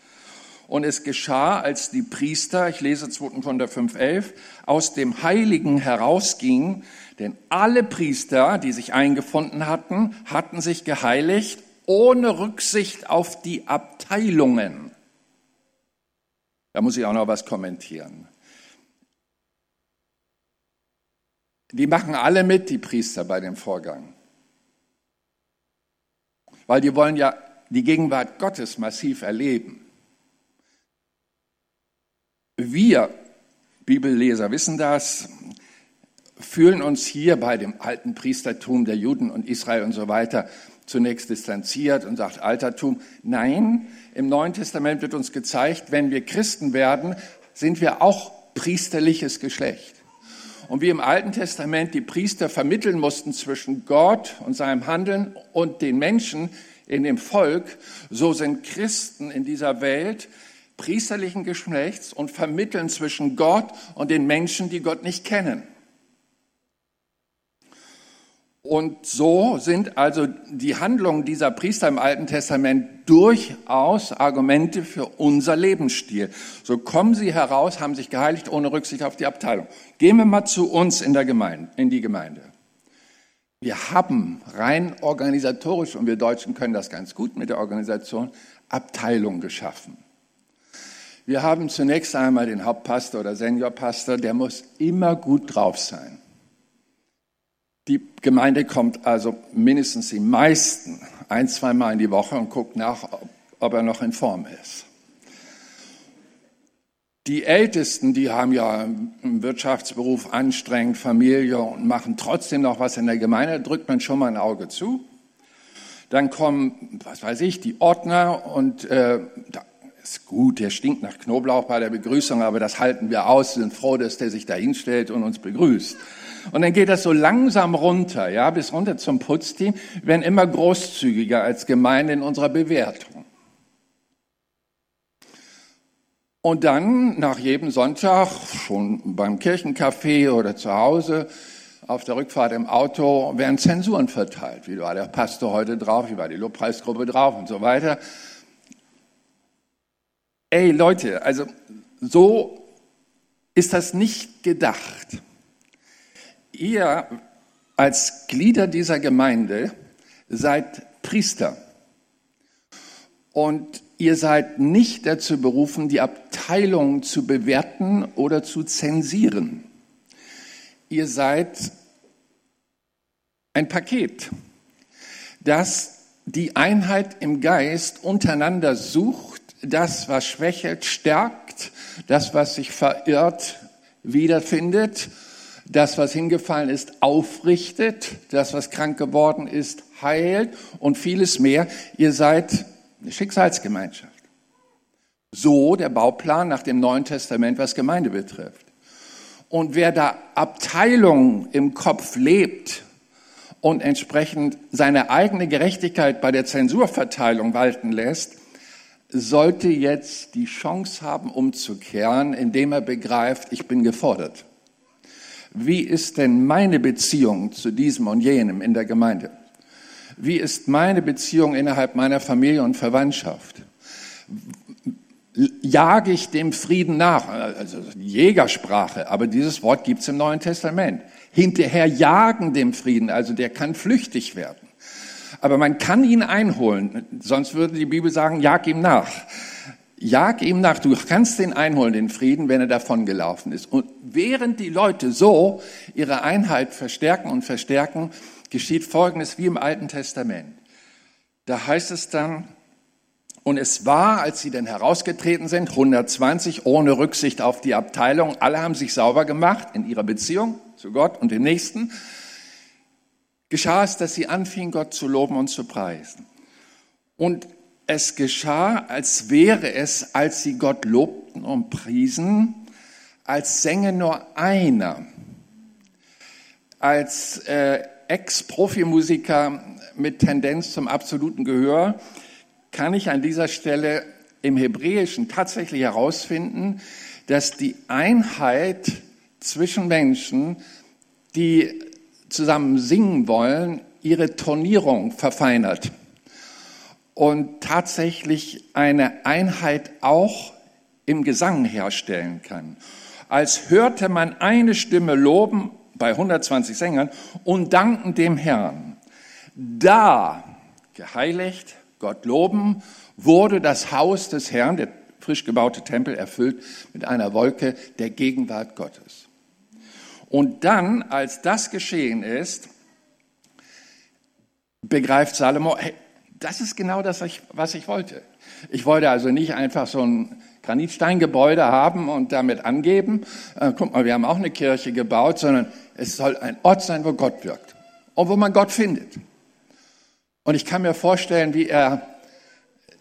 Und es geschah, als die Priester, ich lese 2. Korinther 5,11, aus dem Heiligen herausgingen, denn alle Priester, die sich eingefunden hatten, hatten sich geheiligt ohne Rücksicht auf die Abteilungen. Da muss ich auch noch was kommentieren. Die machen alle mit, die Priester, bei dem Vorgang. Weil die wollen ja die Gegenwart Gottes massiv erleben. Wir Bibelleser wissen das, fühlen uns hier bei dem alten Priestertum der Juden und Israel und so weiter zunächst distanziert und sagt Altertum. Nein, im Neuen Testament wird uns gezeigt, wenn wir Christen werden, sind wir auch priesterliches Geschlecht. Und wie im Alten Testament die Priester vermitteln mussten zwischen Gott und seinem Handeln und den Menschen in dem Volk, so sind Christen in dieser Welt priesterlichen Geschlechts und vermitteln zwischen Gott und den Menschen, die Gott nicht kennen. Und so sind also die Handlungen dieser Priester im Alten Testament durchaus Argumente für unser Lebensstil. So kommen sie heraus, haben sich geheiligt ohne Rücksicht auf die Abteilung. Gehen wir mal zu uns in der Gemeinde, in die Gemeinde. Wir haben rein organisatorisch, und wir Deutschen können das ganz gut mit der Organisation, Abteilungen geschaffen. Wir haben zunächst einmal den Hauptpastor oder Seniorpastor, der muss immer gut drauf sein. Die Gemeinde kommt also mindestens die meisten ein, zweimal in die Woche und guckt nach, ob er noch in Form ist. Die Ältesten, die haben ja einen Wirtschaftsberuf anstrengend, Familie und machen trotzdem noch was in der Gemeinde, drückt man schon mal ein Auge zu. Dann kommen, was weiß ich, die Ordner und äh, da ist gut, der stinkt nach Knoblauch bei der Begrüßung, aber das halten wir aus, sind froh, dass der sich da hinstellt und uns begrüßt. Und dann geht das so langsam runter, ja, bis runter zum Putzteam, wir werden immer großzügiger als Gemeinde in unserer Bewertung. Und dann nach jedem Sonntag, schon beim Kirchencafé oder zu Hause, auf der Rückfahrt im Auto, werden Zensuren verteilt. Wie war der Pastor heute drauf, wie war die Lobpreisgruppe drauf und so weiter. Ey Leute, also so ist das nicht gedacht. Ihr als Glieder dieser Gemeinde seid Priester. Und ihr seid nicht dazu berufen, die Abteilung zu bewerten oder zu zensieren. Ihr seid ein Paket, das die Einheit im Geist untereinander sucht das, was schwächelt, stärkt, das, was sich verirrt, wiederfindet, das, was hingefallen ist, aufrichtet, das, was krank geworden ist, heilt und vieles mehr. Ihr seid eine Schicksalsgemeinschaft. So der Bauplan nach dem Neuen Testament, was Gemeinde betrifft. Und wer da Abteilungen im Kopf lebt und entsprechend seine eigene Gerechtigkeit bei der Zensurverteilung walten lässt, sollte jetzt die Chance haben, umzukehren, indem er begreift, ich bin gefordert. Wie ist denn meine Beziehung zu diesem und jenem in der Gemeinde? Wie ist meine Beziehung innerhalb meiner Familie und Verwandtschaft? Jage ich dem Frieden nach? Also Jägersprache, aber dieses Wort gibt es im Neuen Testament. Hinterher jagen dem Frieden, also der kann flüchtig werden. Aber man kann ihn einholen. Sonst würde die Bibel sagen, jag ihm nach. Jag ihm nach. Du kannst den einholen, den Frieden, wenn er davon gelaufen ist. Und während die Leute so ihre Einheit verstärken und verstärken, geschieht Folgendes wie im Alten Testament. Da heißt es dann, und es war, als sie dann herausgetreten sind, 120, ohne Rücksicht auf die Abteilung, alle haben sich sauber gemacht in ihrer Beziehung zu Gott und dem Nächsten geschah es, dass sie anfingen, Gott zu loben und zu preisen. Und es geschah, als wäre es, als sie Gott lobten und priesen, als sänge nur einer. Als äh, Ex-Profimusiker mit Tendenz zum absoluten Gehör kann ich an dieser Stelle im Hebräischen tatsächlich herausfinden, dass die Einheit zwischen Menschen, die zusammen singen wollen, ihre Tonierung verfeinert und tatsächlich eine Einheit auch im Gesang herstellen kann. Als hörte man eine Stimme loben bei 120 Sängern und danken dem Herrn. Da geheiligt, Gott loben, wurde das Haus des Herrn, der frisch gebaute Tempel, erfüllt mit einer Wolke der Gegenwart Gottes. Und dann, als das geschehen ist, begreift Salomo, hey, das ist genau das, was ich wollte. Ich wollte also nicht einfach so ein Granitsteingebäude haben und damit angeben, äh, guck mal, wir haben auch eine Kirche gebaut, sondern es soll ein Ort sein, wo Gott wirkt und wo man Gott findet. Und ich kann mir vorstellen, wie er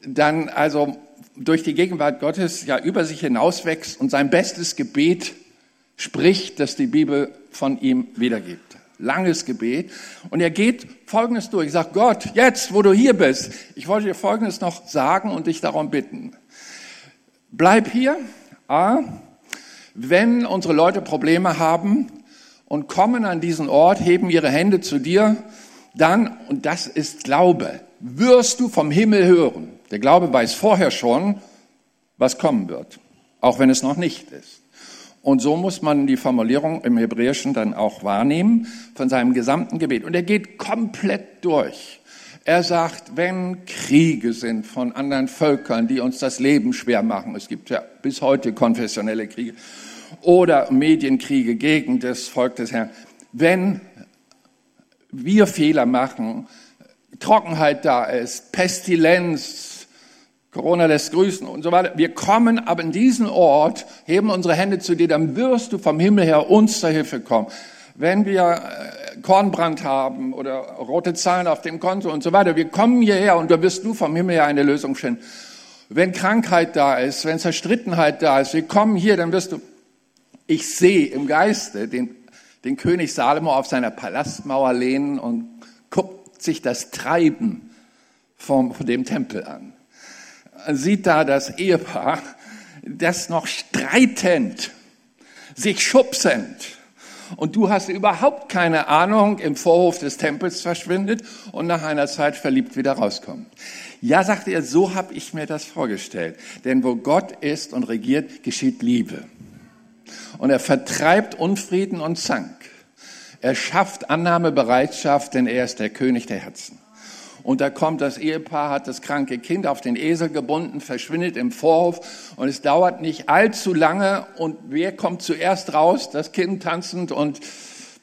dann also durch die Gegenwart Gottes ja über sich hinauswächst und sein bestes Gebet spricht, das die Bibel von ihm wiedergibt. Langes Gebet. Und er geht Folgendes durch. Ich sage, Gott, jetzt, wo du hier bist, ich wollte dir Folgendes noch sagen und dich darum bitten. Bleib hier. A, wenn unsere Leute Probleme haben und kommen an diesen Ort, heben ihre Hände zu dir, dann, und das ist Glaube, wirst du vom Himmel hören. Der Glaube weiß vorher schon, was kommen wird, auch wenn es noch nicht ist. Und so muss man die Formulierung im Hebräischen dann auch wahrnehmen von seinem gesamten Gebet. Und er geht komplett durch. Er sagt, wenn Kriege sind von anderen Völkern, die uns das Leben schwer machen, es gibt ja bis heute konfessionelle Kriege, oder Medienkriege gegen das Volk des Herrn, wenn wir Fehler machen, Trockenheit da ist, Pestilenz, Corona lässt grüßen und so weiter. Wir kommen aber in diesen Ort, heben unsere Hände zu dir, dann wirst du vom Himmel her uns zur Hilfe kommen. Wenn wir äh, Kornbrand haben oder rote Zahlen auf dem Konto und so weiter, wir kommen hierher und da wirst du vom Himmel her eine Lösung finden. Wenn Krankheit da ist, wenn Zerstrittenheit da ist, wir kommen hier, dann wirst du, ich sehe im Geiste den den König Salomo auf seiner Palastmauer lehnen und guckt sich das Treiben vom, von dem Tempel an. Sieht da das Ehepaar, das noch streitend, sich schubsend, und du hast überhaupt keine Ahnung, im Vorhof des Tempels verschwindet und nach einer Zeit verliebt wieder rauskommt. Ja, sagte er, so habe ich mir das vorgestellt. Denn wo Gott ist und regiert, geschieht Liebe. Und er vertreibt Unfrieden und Zank. Er schafft Annahmebereitschaft, denn er ist der König der Herzen. Und da kommt das Ehepaar, hat das kranke Kind auf den Esel gebunden, verschwindet im Vorhof und es dauert nicht allzu lange und wer kommt zuerst raus? Das Kind tanzend und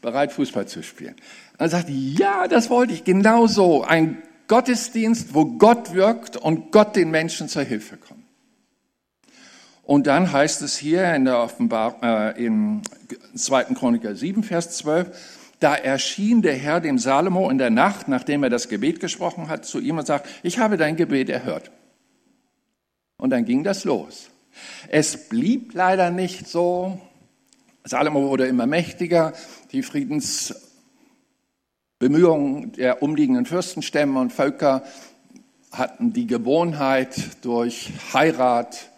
bereit Fußball zu spielen. Er sagt, ja, das wollte ich genau so. Ein Gottesdienst, wo Gott wirkt und Gott den Menschen zur Hilfe kommt. Und dann heißt es hier in der Offenbar, äh, im 2. Chroniker 7, Vers 12, da erschien der Herr dem Salomo in der Nacht, nachdem er das Gebet gesprochen hat, zu ihm und sagt, ich habe dein Gebet erhört. Und dann ging das los. Es blieb leider nicht so. Salomo wurde immer mächtiger. Die Friedensbemühungen der umliegenden Fürstenstämme und Völker hatten die Gewohnheit, durch Heirat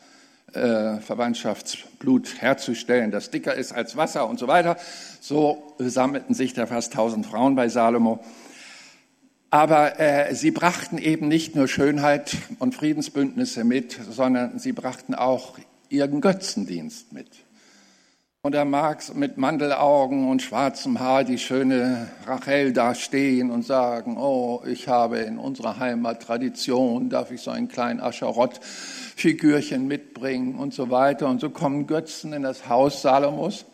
Verwandtschaftsblut herzustellen, das dicker ist als Wasser und so weiter. So sammelten sich da fast tausend Frauen bei Salomo. Aber äh, sie brachten eben nicht nur Schönheit und Friedensbündnisse mit, sondern sie brachten auch ihren Götzendienst mit. Und da mag mit Mandelaugen und schwarzem Haar die schöne Rachel da stehen und sagen, oh, ich habe in unserer Heimat Tradition, darf ich so einen kleinen Ascherott-Figürchen mitbringen und so weiter. Und so kommen Götzen in das Haus Salomos,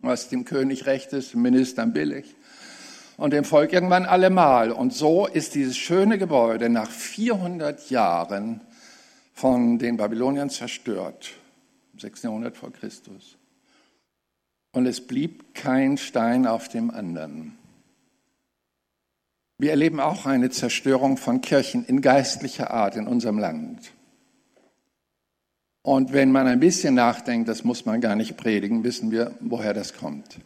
was dem König recht ist, Ministern billig und dem Volk irgendwann allemal. Und so ist dieses schöne Gebäude nach 400 Jahren von den Babyloniern zerstört, im 6. Jahrhundert vor Christus und es blieb kein Stein auf dem anderen. Wir erleben auch eine Zerstörung von Kirchen in geistlicher Art in unserem Land. Und wenn man ein bisschen nachdenkt, das muss man gar nicht predigen, wissen wir, woher das kommt.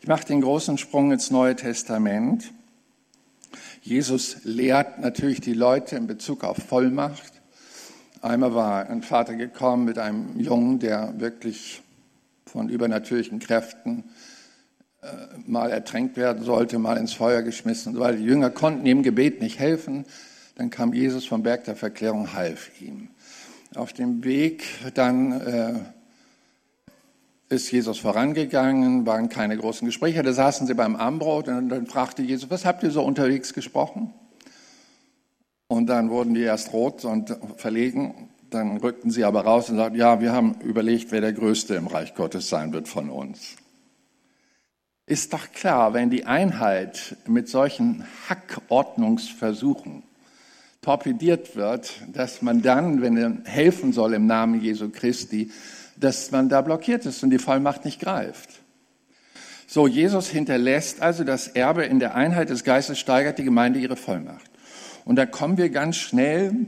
Ich mache den großen Sprung ins Neue Testament. Jesus lehrt natürlich die Leute in Bezug auf Vollmacht. Einmal war ein Vater gekommen mit einem Jungen, der wirklich von übernatürlichen Kräften äh, mal ertränkt werden sollte, mal ins Feuer geschmissen, weil die Jünger konnten ihm Gebet nicht helfen. Dann kam Jesus vom Berg der Verklärung, half ihm. Auf dem Weg dann äh, ist Jesus vorangegangen, waren keine großen Gespräche. Da saßen sie beim Armbrot und dann fragte Jesus, was habt ihr so unterwegs gesprochen? Und dann wurden die erst rot und verlegen. Dann rückten sie aber raus und sagten, ja, wir haben überlegt, wer der Größte im Reich Gottes sein wird von uns. Ist doch klar, wenn die Einheit mit solchen Hackordnungsversuchen torpediert wird, dass man dann, wenn er helfen soll im Namen Jesu Christi, dass man da blockiert ist und die Vollmacht nicht greift. So, Jesus hinterlässt also das Erbe in der Einheit des Geistes, steigert die Gemeinde ihre Vollmacht. Und da kommen wir ganz schnell,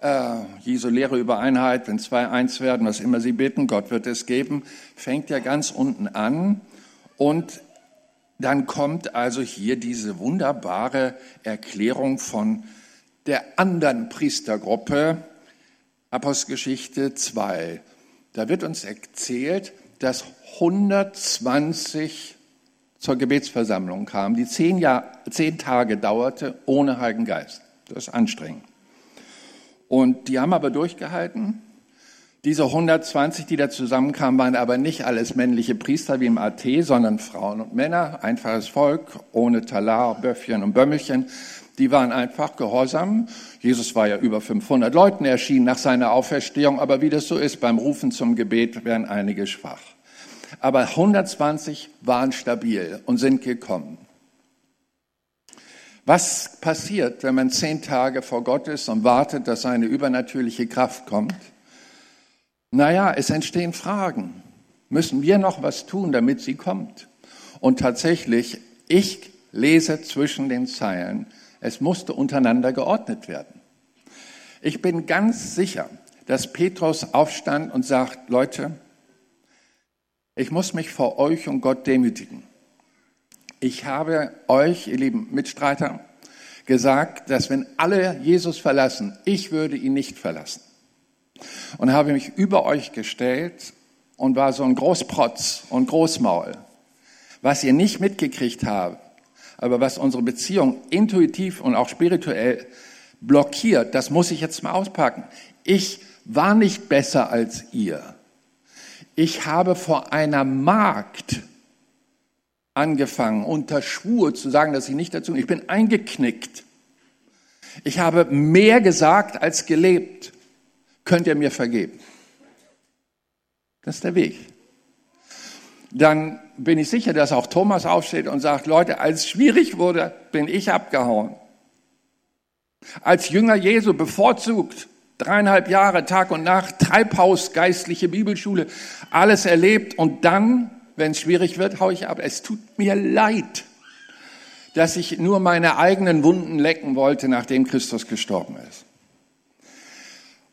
äh, Jesu Lehre über Einheit, wenn zwei eins werden, was immer sie bitten, Gott wird es geben, fängt ja ganz unten an. Und dann kommt also hier diese wunderbare Erklärung von der anderen Priestergruppe, Apostelgeschichte 2. Da wird uns erzählt, dass 120 zur Gebetsversammlung kamen, die zehn, Jahr, zehn Tage dauerte ohne Heiligen Geist. Das ist anstrengend. Und die haben aber durchgehalten. Diese 120, die da zusammenkamen, waren aber nicht alles männliche Priester wie im AT, sondern Frauen und Männer, einfaches Volk, ohne Talar, Böffchen und Bömmelchen. Die waren einfach gehorsam. Jesus war ja über 500 Leuten erschienen nach seiner Auferstehung, aber wie das so ist, beim Rufen zum Gebet werden einige schwach. Aber 120 waren stabil und sind gekommen. Was passiert, wenn man zehn Tage vor Gott ist und wartet, dass eine übernatürliche Kraft kommt? Naja, es entstehen Fragen. Müssen wir noch was tun, damit sie kommt? Und tatsächlich, ich lese zwischen den Zeilen, es musste untereinander geordnet werden. Ich bin ganz sicher, dass Petrus aufstand und sagt, Leute, ich muss mich vor euch und Gott demütigen. Ich habe euch, ihr lieben Mitstreiter, gesagt, dass wenn alle Jesus verlassen, ich würde ihn nicht verlassen. Und habe mich über euch gestellt und war so ein Großprotz und Großmaul. Was ihr nicht mitgekriegt habt, aber was unsere Beziehung intuitiv und auch spirituell blockiert, das muss ich jetzt mal auspacken. Ich war nicht besser als ihr. Ich habe vor einer Magd angefangen, unter Schwur zu sagen, dass ich nicht dazu, ich bin eingeknickt. Ich habe mehr gesagt als gelebt. Könnt ihr mir vergeben? Das ist der Weg dann bin ich sicher, dass auch Thomas aufsteht und sagt, Leute, als es schwierig wurde, bin ich abgehauen. Als Jünger Jesu bevorzugt, dreieinhalb Jahre, Tag und Nacht, Treibhaus, geistliche Bibelschule, alles erlebt und dann, wenn es schwierig wird, haue ich ab. Es tut mir leid, dass ich nur meine eigenen Wunden lecken wollte, nachdem Christus gestorben ist.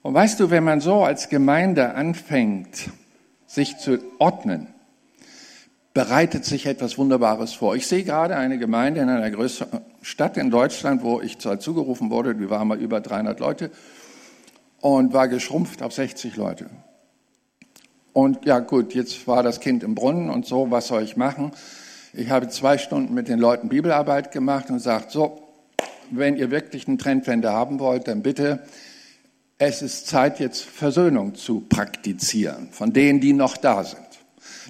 Und weißt du, wenn man so als Gemeinde anfängt, sich zu ordnen, bereitet sich etwas Wunderbares vor. Ich sehe gerade eine Gemeinde in einer größeren Stadt in Deutschland, wo ich dazu gerufen wurde, die war mal über 300 Leute und war geschrumpft auf 60 Leute. Und ja gut, jetzt war das Kind im Brunnen und so, was soll ich machen? Ich habe zwei Stunden mit den Leuten Bibelarbeit gemacht und sagt, so, wenn ihr wirklich eine Trendwende haben wollt, dann bitte, es ist Zeit jetzt Versöhnung zu praktizieren von denen, die noch da sind.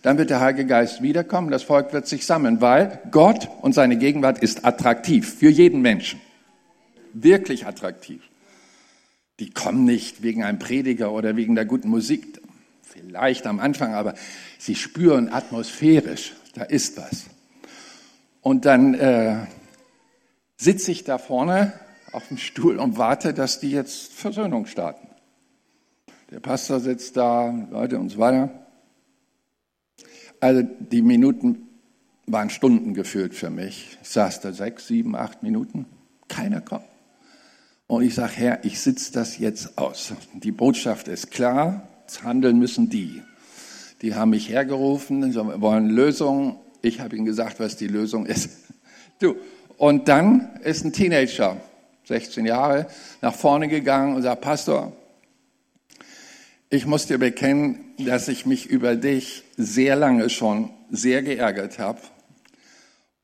Dann wird der Heilige Geist wiederkommen, das Volk wird sich sammeln, weil Gott und seine Gegenwart ist attraktiv für jeden Menschen. Wirklich attraktiv. Die kommen nicht wegen einem Prediger oder wegen der guten Musik, vielleicht am Anfang, aber sie spüren atmosphärisch, da ist was. Und dann äh, sitze ich da vorne auf dem Stuhl und warte, dass die jetzt Versöhnung starten. Der Pastor sitzt da, Leute und so weiter. Also die Minuten waren Stunden gefühlt für mich. Ich saß da sechs, sieben, acht Minuten, keiner kommt. Und ich sage, Herr, ich sitze das jetzt aus. Die Botschaft ist klar, handeln müssen die. Die haben mich hergerufen, wollen Lösungen. Ich habe ihnen gesagt, was die Lösung ist. [LAUGHS] Du, und dann ist ein Teenager, 16 Jahre, nach vorne gegangen und sagt, Pastor, ich muss dir bekennen, dass ich mich über dich sehr lange schon sehr geärgert habe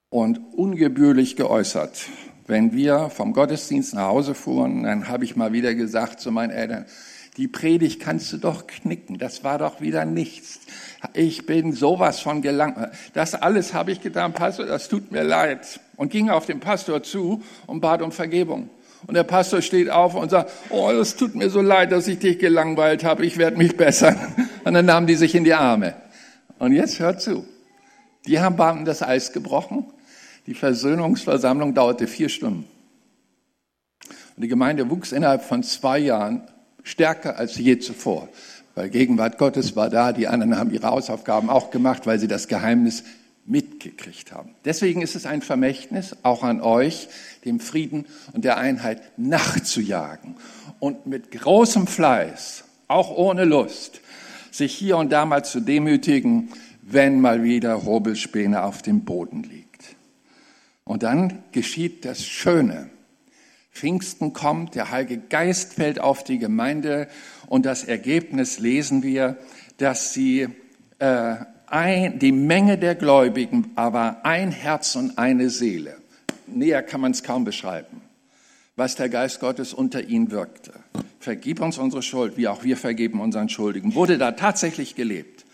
und ungebührlich geäußert. Wenn wir vom Gottesdienst nach Hause fuhren, dann habe ich mal wieder gesagt zu meinen Eltern, die Predigt kannst du doch knicken, das war doch wieder nichts. Ich bin sowas von gelangt. Das alles habe ich getan, Pastor, das tut mir leid. Und ging auf den Pastor zu und bat um Vergebung. Und der Pastor steht auf und sagt, oh, es tut mir so leid, dass ich dich gelangweilt habe, ich werde mich bessern. [LAUGHS] Und dann nahmen die sich in die Arme. Und jetzt hört zu. Die haben das Eis gebrochen. Die Versöhnungsversammlung dauerte vier Stunden. Und die Gemeinde wuchs innerhalb von zwei Jahren stärker als je zuvor. Weil Gegenwart Gottes war da, die anderen haben ihre Hausaufgaben auch gemacht, weil sie das Geheimnis mitgekriegt haben. Deswegen ist es ein Vermächtnis, auch an euch, dem Frieden und der Einheit nachzujagen und mit großem Fleiß, auch ohne Lust, sich hier und da mal zu demütigen, wenn mal wieder Hobelspäne auf dem Boden liegt. Und dann geschieht das Schöne. Pfingsten kommt, der Heilige Geist fällt auf die Gemeinde und das Ergebnis lesen wir, dass sie äh, ein, die Menge der Gläubigen, aber ein Herz und eine Seele. Näher kann man es kaum beschreiben, was der Geist Gottes unter ihnen wirkte. Vergib uns unsere Schuld, wie auch wir vergeben unseren Schuldigen. Wurde da tatsächlich gelebt.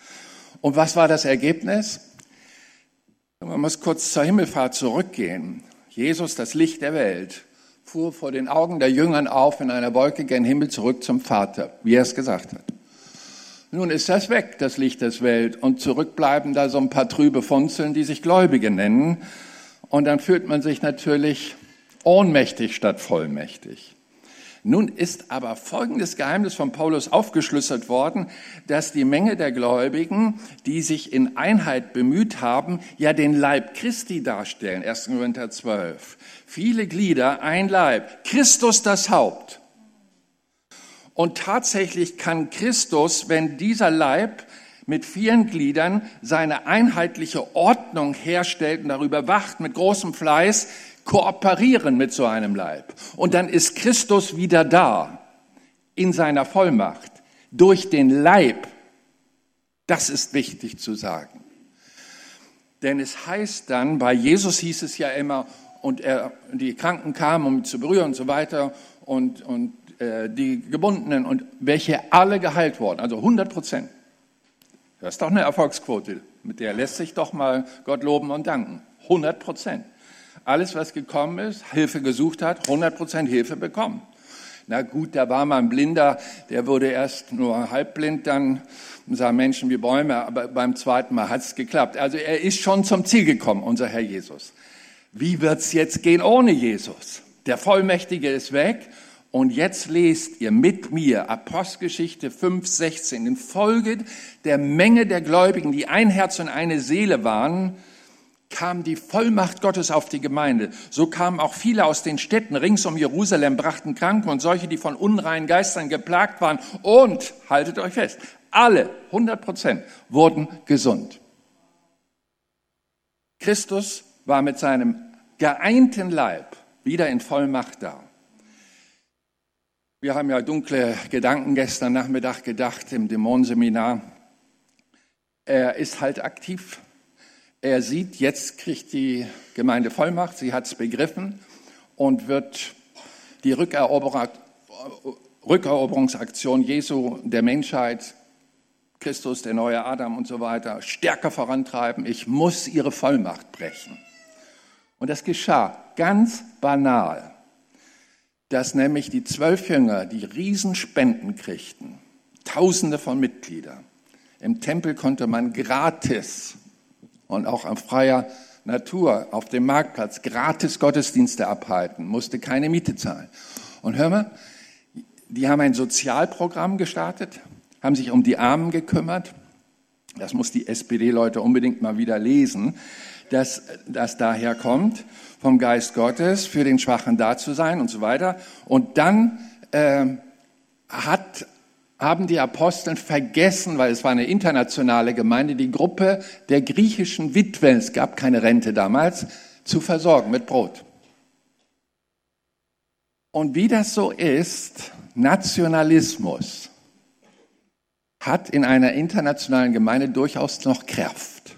Und was war das Ergebnis? Man muss kurz zur Himmelfahrt zurückgehen. Jesus, das Licht der Welt, fuhr vor den Augen der Jüngern auf in einer Wolke gen Himmel zurück zum Vater, wie er es gesagt hat. Nun ist das weg, das Licht des Welt, und zurückbleiben da so ein paar trübe Funzeln, die sich Gläubige nennen. Und dann fühlt man sich natürlich ohnmächtig statt vollmächtig. Nun ist aber folgendes Geheimnis von Paulus aufgeschlüsselt worden, dass die Menge der Gläubigen, die sich in Einheit bemüht haben, ja den Leib Christi darstellen. 1. Korinther 12. Viele Glieder, ein Leib. Christus das Haupt. Und tatsächlich kann Christus, wenn dieser Leib mit vielen Gliedern seine einheitliche Ordnung herstellt und darüber wacht mit großem Fleiß, kooperieren mit so einem Leib. Und dann ist Christus wieder da in seiner Vollmacht durch den Leib. Das ist wichtig zu sagen. Denn es heißt dann, bei Jesus hieß es ja immer, und er, die Kranken kamen, um zu berühren und so weiter, und, und äh, die Gebundenen, und welche alle geheilt wurden, also 100 Prozent. Das ist doch eine Erfolgsquote, mit der lässt sich doch mal Gott loben und danken. 100 Prozent. Alles, was gekommen ist, Hilfe gesucht hat, 100% Hilfe bekommen. Na gut, da war mal ein Blinder, der wurde erst nur halbblind, dann sah Menschen wie Bäume, aber beim zweiten Mal hat es geklappt. Also er ist schon zum Ziel gekommen, unser Herr Jesus. Wie wird's jetzt gehen ohne Jesus? Der Vollmächtige ist weg und jetzt lest ihr mit mir Apostelgeschichte 5, 16. In Folge der Menge der Gläubigen, die ein Herz und eine Seele waren, kam die Vollmacht Gottes auf die Gemeinde. So kamen auch viele aus den Städten rings um Jerusalem, brachten Kranke und solche, die von unreinen Geistern geplagt waren. Und, haltet euch fest, alle, 100 Prozent, wurden gesund. Christus war mit seinem geeinten Leib wieder in Vollmacht da. Wir haben ja dunkle Gedanken gestern Nachmittag gedacht im Dämonenseminar. Er ist halt aktiv er sieht, jetzt kriegt die Gemeinde Vollmacht, sie hat es begriffen und wird die Rückeroberungsaktion Jesu der Menschheit, Christus, der neue Adam und so weiter, stärker vorantreiben. Ich muss ihre Vollmacht brechen. Und das geschah ganz banal, dass nämlich die zwölf Jünger die Riesenspenden kriegten, Tausende von Mitgliedern. Im Tempel konnte man gratis und auch an freier Natur auf dem Marktplatz gratis Gottesdienste abhalten, musste keine Miete zahlen. Und hör mal, die haben ein Sozialprogramm gestartet, haben sich um die Armen gekümmert. Das muss die SPD-Leute unbedingt mal wieder lesen, dass das daher kommt, vom Geist Gottes, für den Schwachen da zu sein und so weiter. Und dann äh, hat haben die Aposteln vergessen, weil es war eine internationale Gemeinde, die Gruppe der griechischen Witwen, es gab keine Rente damals, zu versorgen mit Brot. Und wie das so ist, Nationalismus hat in einer internationalen Gemeinde durchaus noch Kraft.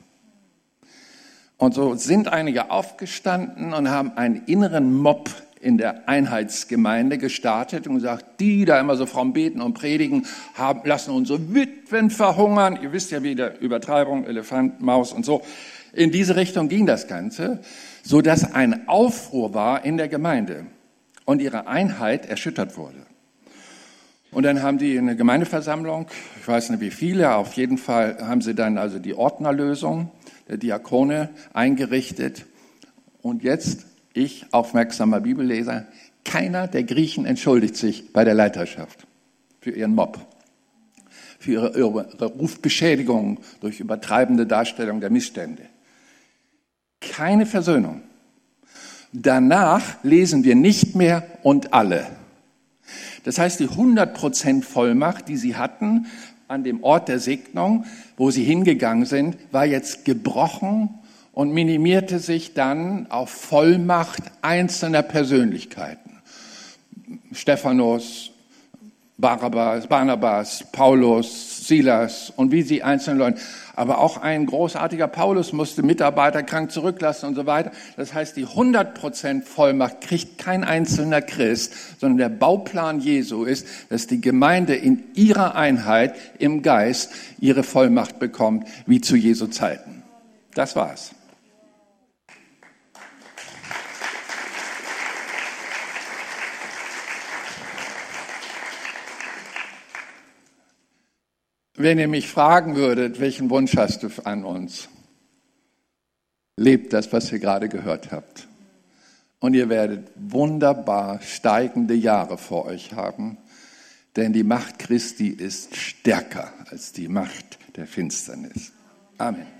Und so sind einige aufgestanden und haben einen inneren Mob in der Einheitsgemeinde gestartet und gesagt, die da immer so fromm beten und predigen, haben, lassen unsere Witwen verhungern. Ihr wisst ja wieder, Übertreibung, Elefant, Maus und so. In diese Richtung ging das Ganze, so dass ein Aufruhr war in der Gemeinde. und ihre Einheit erschüttert wurde. Und dann haben die eine Gemeindeversammlung, ich weiß nicht wie viele, auf jeden Fall haben sie dann also die Ordnerlösung der Diakone eingerichtet. Und jetzt, ich, aufmerksamer Bibelleser, keiner der Griechen entschuldigt sich bei der Leiterschaft für ihren Mob, für ihre, ihre Rufbeschädigung durch übertreibende Darstellung der Missstände. Keine Versöhnung. Danach lesen wir nicht mehr und alle. Das heißt, die 100% Vollmacht, die sie hatten an dem Ort der Segnung, wo sie hingegangen sind, war jetzt gebrochen und minimierte sich dann auf Vollmacht einzelner Persönlichkeiten. Stephanus, Barabbas, Barnabas, Paulus, Silas und wie sie einzelnen Leuten. Aber auch ein großartiger Paulus musste Mitarbeiter krank zurücklassen und so weiter. Das heißt, die 100% Vollmacht kriegt kein einzelner Christ, sondern der Bauplan Jesu ist, dass die Gemeinde in ihrer Einheit im Geist ihre Vollmacht bekommt, wie zu Jesu Zeiten. Das war's. Wenn ihr mich fragen würdet, welchen Wunsch hast du an uns? Lebt das, was ihr gerade gehört habt. Und ihr werdet wunderbar steigende Jahre vor euch haben, denn die Macht Christi ist stärker als die Macht der Finsternis. Amen.